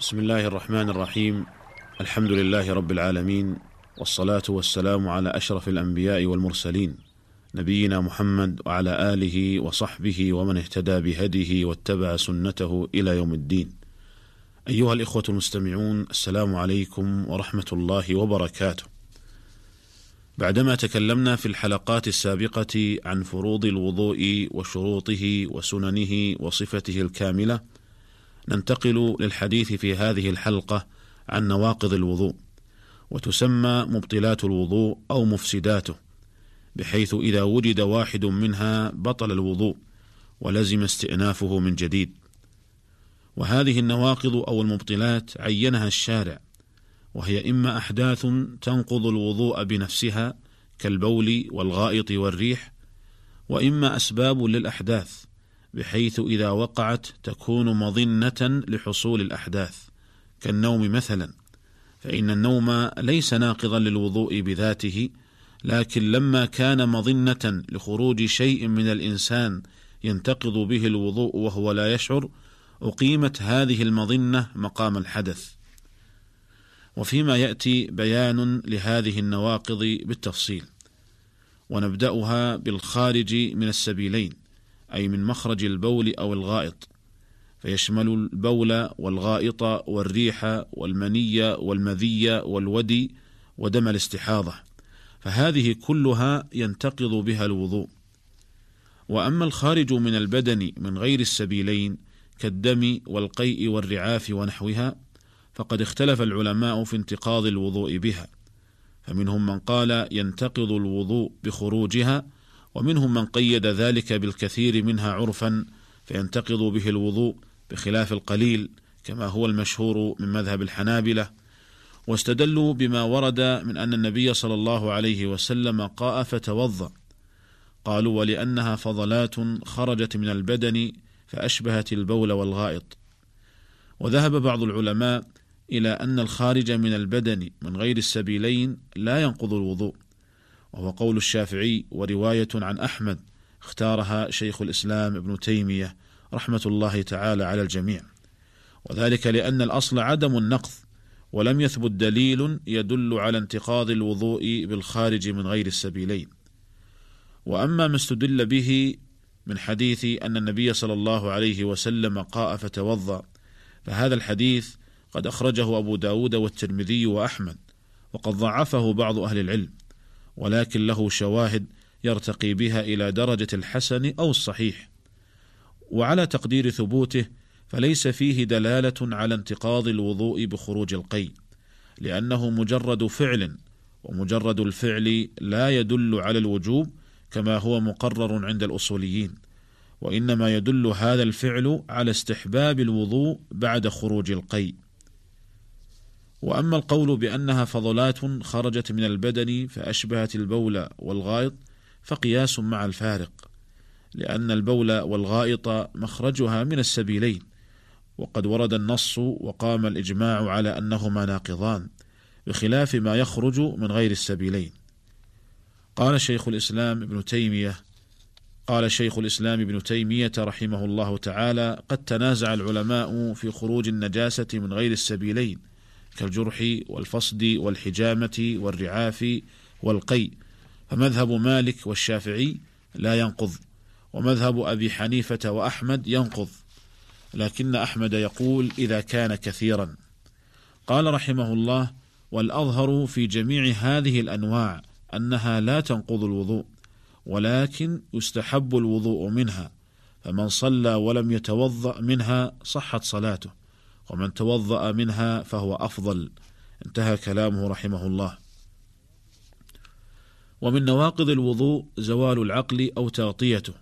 بسم الله الرحمن الرحيم. الحمد لله رب العالمين والصلاة والسلام على أشرف الأنبياء والمرسلين نبينا محمد وعلى آله وصحبه ومن اهتدى بهديه واتبع سنته إلى يوم الدين. أيها الإخوة المستمعون السلام عليكم ورحمة الله وبركاته. بعدما تكلمنا في الحلقات السابقة عن فروض الوضوء وشروطه وسننه وصفته الكاملة ننتقل للحديث في هذه الحلقة عن نواقض الوضوء وتسمى مبطلات الوضوء أو مفسداته بحيث إذا وجد واحد منها بطل الوضوء ولزم استئنافه من جديد. وهذه النواقض أو المبطلات عينها الشارع وهي إما أحداث تنقض الوضوء بنفسها كالبول والغائط والريح وإما أسباب للأحداث. بحيث إذا وقعت تكون مظنة لحصول الأحداث. كالنوم مثلا. فإن النوم ليس ناقضا للوضوء بذاته لكن لما كان مظنة لخروج شيء من الإنسان ينتقض به الوضوء وهو لا يشعر أقيمت هذه المظنة مقام الحدث. وفيما يأتي بيان لهذه النواقض بالتفصيل. ونبدأها بالخارج من السبيلين. أي من مخرج البول أو الغائط فيشمل البول والغائط والريح والمني والمذي والودي ودم الاستحاضة فهذه كلها ينتقض بها الوضوء. وأما الخارج من البدن من غير السبيلين كالدم والقيء والرعاف ونحوها فقد اختلف العلماء في انتقاض الوضوء بها فمنهم من قال ينتقض الوضوء بخروجها ومنهم من قيد ذلك بالكثير منها عرفا فينتقض به الوضوء بخلاف القليل كما هو المشهور من مذهب الحنابلة. واستدلوا بما ورد من أن النبي صلى الله عليه وسلم قاء فتوضأ. قالوا ولأنها فضلات خرجت من البدن فأشبهت البول والغائط. وذهب بعض العلماء إلى أن الخارج من البدن من غير السبيلين لا ينقض الوضوء. وهو قول الشافعي ورواية عن أحمد اختارها شيخ الإسلام ابن تيمية رحمة الله تعالى على الجميع. وذلك لأن الأصل عدم النقض ولم يثبت دليل يدل على انتقاض الوضوء بالخارج من غير السبيلين. وأما ما استدل به من حديث أن النبي صلى الله عليه وسلم قاء فتوضأ فهذا الحديث قد أخرجه أبو داود والترمذي وأحمد وقد ضعفه بعض أهل العلم. ولكن له شواهد يرتقي بها إلى درجة الحسن أو الصحيح. وعلى تقدير ثبوته فليس فيه دلالة على انتقاض الوضوء بخروج القي لأنه مجرد فعل ومجرد الفعل لا يدل على الوجوب كما هو مقرر عند الأصوليين وإنما يدل هذا الفعل على استحباب الوضوء بعد خروج القي. وأما القول بأنها فضلات خرجت من البدن فأشبهت البول والغائط فقياس مع الفارق لأن البول والغائط مخرجها من السبيلين وقد ورد النص وقام الإجماع على أنهما ناقضان بخلاف ما يخرج من غير السبيلين. قال شيخ الإسلام ابن تيمية قال شيخ الإسلام ابن تيمية رحمه الله تعالى قد تنازع العلماء في خروج النجاسة من غير السبيلين كالجرح والفصد والحجامة والرعاف والقي. فمذهب مالك والشافعي لا ينقض ومذهب أبي حنيفة وأحمد ينقض. لكن أحمد يقول إذا كان كثيرا. قال رحمه الله والأظهر في جميع هذه الأنواع أنها لا تنقض الوضوء ولكن يستحب الوضوء منها فمن صلى ولم يتوضأ منها صحت صلاته. ومن توضأ منها فهو أفضل. انتهى كلامه رحمه الله. ومن نواقض الوضوء زوال العقل أو تغطيته.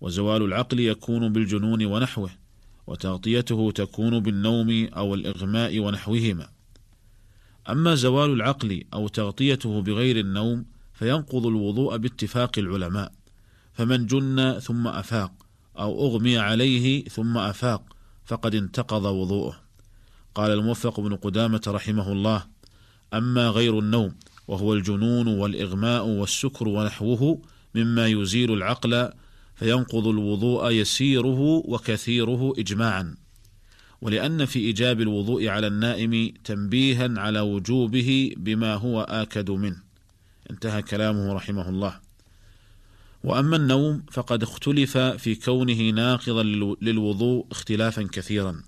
وزوال العقل يكون بالجنون ونحوه وتغطيته تكون بالنوم أو الإغماء ونحوهما. أما زوال العقل أو تغطيته بغير النوم فينقض الوضوء باتفاق العلماء. فمن جن ثم أفاق أو أغمي عليه ثم أفاق فقد انتقض وضوءه. قال الموفق بن قدامة رحمه الله أما غير النوم وهو الجنون والإغماء والسكر ونحوه مما يزيل العقل فينقض الوضوء يسيره وكثيره إجماعا. ولأن في إيجاب الوضوء على النائم تنبيها على وجوبه بما هو آكد منه. انتهى كلامه رحمه الله. وأما النوم فقد اختلف في كونه ناقضا للوضوء اختلافا كثيرا.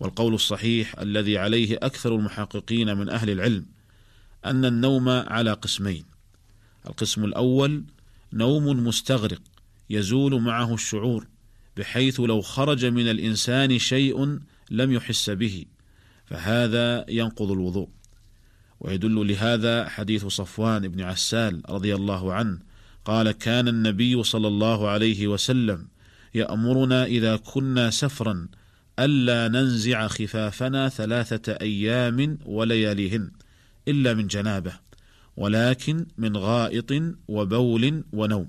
والقول الصحيح الذي عليه أكثر المحققين من أهل العلم أن النوم على قسمين. القسم الأول نوم مستغرق يزول معه الشعور بحيث لو خرج من الإنسان شيء لم يحس به فهذا ينقض الوضوء. ويدل لهذا حديث صفوان بن عسال رضي الله عنه قال كان النبي صلى الله عليه وسلم يأمرنا إذا كنا سفرا ألا ننزع خفافنا ثلاثة أيام ولياليهن إلا من جنابة ولكن من غائط وبول ونوم.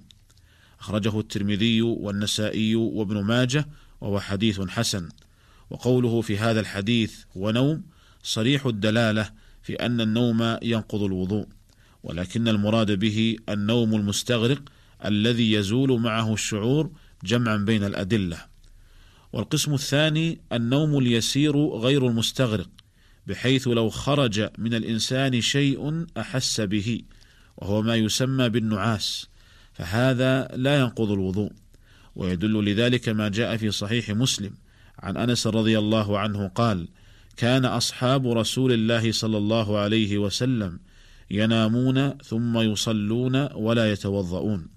أخرجه الترمذي والنسائي وابن ماجه وهو حديث حسن. وقوله في هذا الحديث ونوم صريح الدلالة في أن النوم ينقض الوضوء. ولكن المراد به النوم المستغرق الذي يزول معه الشعور جمعا بين الأدلة. والقسم الثاني النوم اليسير غير المستغرق بحيث لو خرج من الإنسان شيء أحس به وهو ما يسمى بالنعاس فهذا لا ينقض الوضوء. ويدل لذلك ما جاء في صحيح مسلم عن أنس رضي الله عنه قال كان أصحاب رسول الله صلى الله عليه وسلم ينامون ثم يصلون ولا يتوضؤون.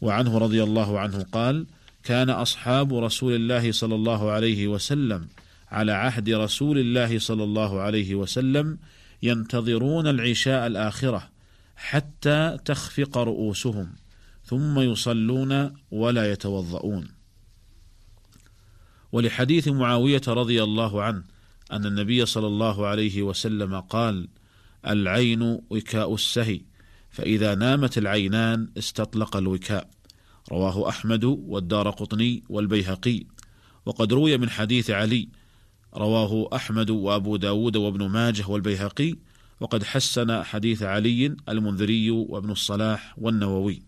وعنه رضي الله عنه قال كان أصحاب رسول الله صلى الله عليه وسلم على عهد رسول الله صلى الله عليه وسلم ينتظرون العشاء الآخرة حتى تخفق رؤوسهم ثم يصلون ولا يتوضؤون. ولحديث معاوية رضي الله عنه أن النبي صلى الله عليه وسلم قال العين وكاء السهي فإذا نامت العينان استطلق الوكاء. رواه أحمد والدار قطني والبيهقي. وقد روي من حديث علي رواه أحمد وأبو داود وابن ماجه والبيهقي. وقد حسن حديث علي المنذري وابن الصلاح والنووي.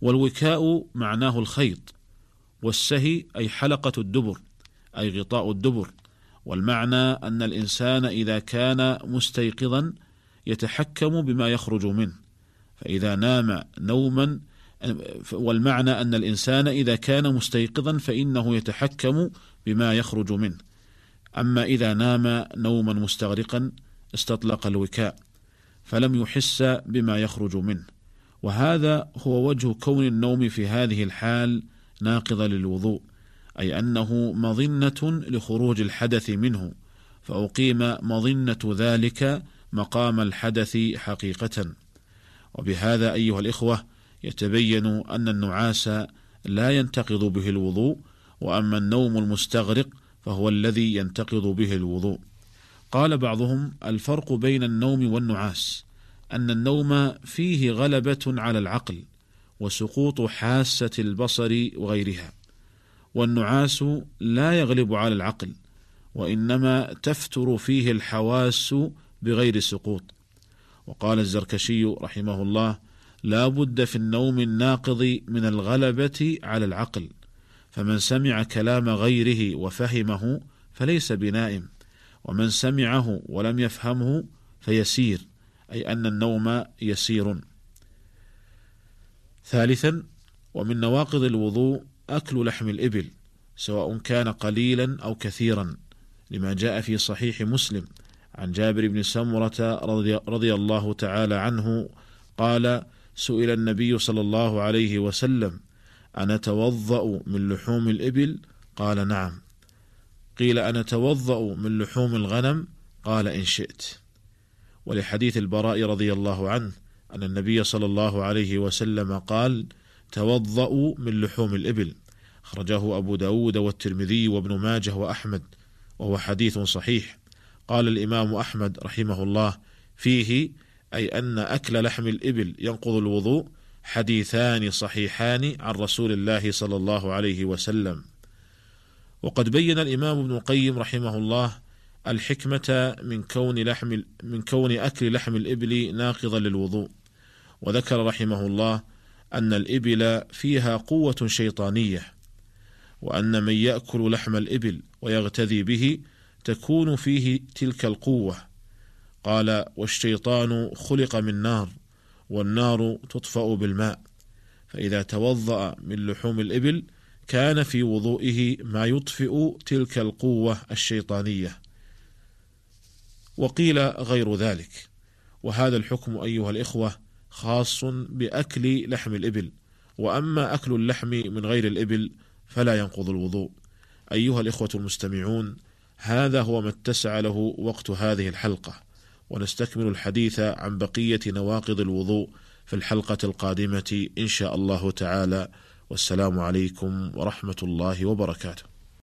والوكاء معناه الخيط والسهي أي حلقة الدبر أي غطاء الدبر. والمعنى أن الإنسان إذا كان مستيقظا يتحكم بما يخرج منه فإذا نام نوما والمعنى أن الإنسان إذا كان مستيقظا فإنه يتحكم بما يخرج منه. أما إذا نام نوما مستغرقا استطلق الوكاء فلم يحس بما يخرج منه. وهذا هو وجه كون النوم في هذه الحال ناقضا للوضوء. أي أنه مظنة لخروج الحدث منه فأقيم مظنة ذلك مقام الحدث حقيقة. وبهذا أيها الإخوة يتبين أن النعاس لا ينتقض به الوضوء وأما النوم المستغرق فهو الذي ينتقض به الوضوء. قال بعضهم الفرق بين النوم والنعاس أن النوم فيه غلبة على العقل وسقوط حاسة البصر وغيرها. والنعاس لا يغلب على العقل وإنما تفتر فيه الحواس بغير سقوط. وقال الزركشي رحمه الله لا بد في النوم الناقض من الغلبة على العقل فمن سمع كلام غيره وفهمه فليس بنائم ومن سمعه ولم يفهمه فيسير أي أن النوم يسير. ثالثا ومن نواقض الوضوء أكل لحم الإبل سواء كان قليلا أو كثيرا لما جاء في صحيح مسلم عن جابر بن سمرة رضي, رضي الله تعالى عنه قال سئل النبي صلى الله عليه وسلم أنا توضأ من لحوم الإبل؟ قال نعم. قيل أنا توضأ من لحوم الغنم؟ قال إن شئت. ولحديث البراء رضي الله عنه أن النبي صلى الله عليه وسلم قال توضأوا من لحوم الإبل. أخرجه أبو داود والترمذي وابن ماجه وأحمد وهو حديث صحيح. قال الإمام أحمد رحمه الله فيه أي أن أكل لحم الإبل ينقض الوضوء حديثان صحيحان عن رسول الله صلى الله عليه وسلم. وقد بين الإمام ابن القيم رحمه الله الحكمة من كون لحم من كون أكل لحم الإبل ناقضا للوضوء. وذكر رحمه الله أن الإبل فيها قوة شيطانية وأن من يأكل لحم الإبل ويغتذي به تكون فيه تلك القوة. قال والشيطان خلق من نار والنار تطفأ بالماء فإذا توضأ من لحوم الإبل كان في وضوئه ما يطفئ تلك القوة الشيطانية. وقيل غير ذلك. وهذا الحكم أيها الإخوة خاص بأكل لحم الإبل. وأما أكل اللحم من غير الإبل فلا ينقض الوضوء. أيها الإخوة المستمعون هذا هو ما اتسع له وقت هذه الحلقة. ونستكمل الحديث عن بقية نواقض الوضوء في الحلقة القادمة إن شاء الله تعالى. والسلام عليكم ورحمة الله وبركاته.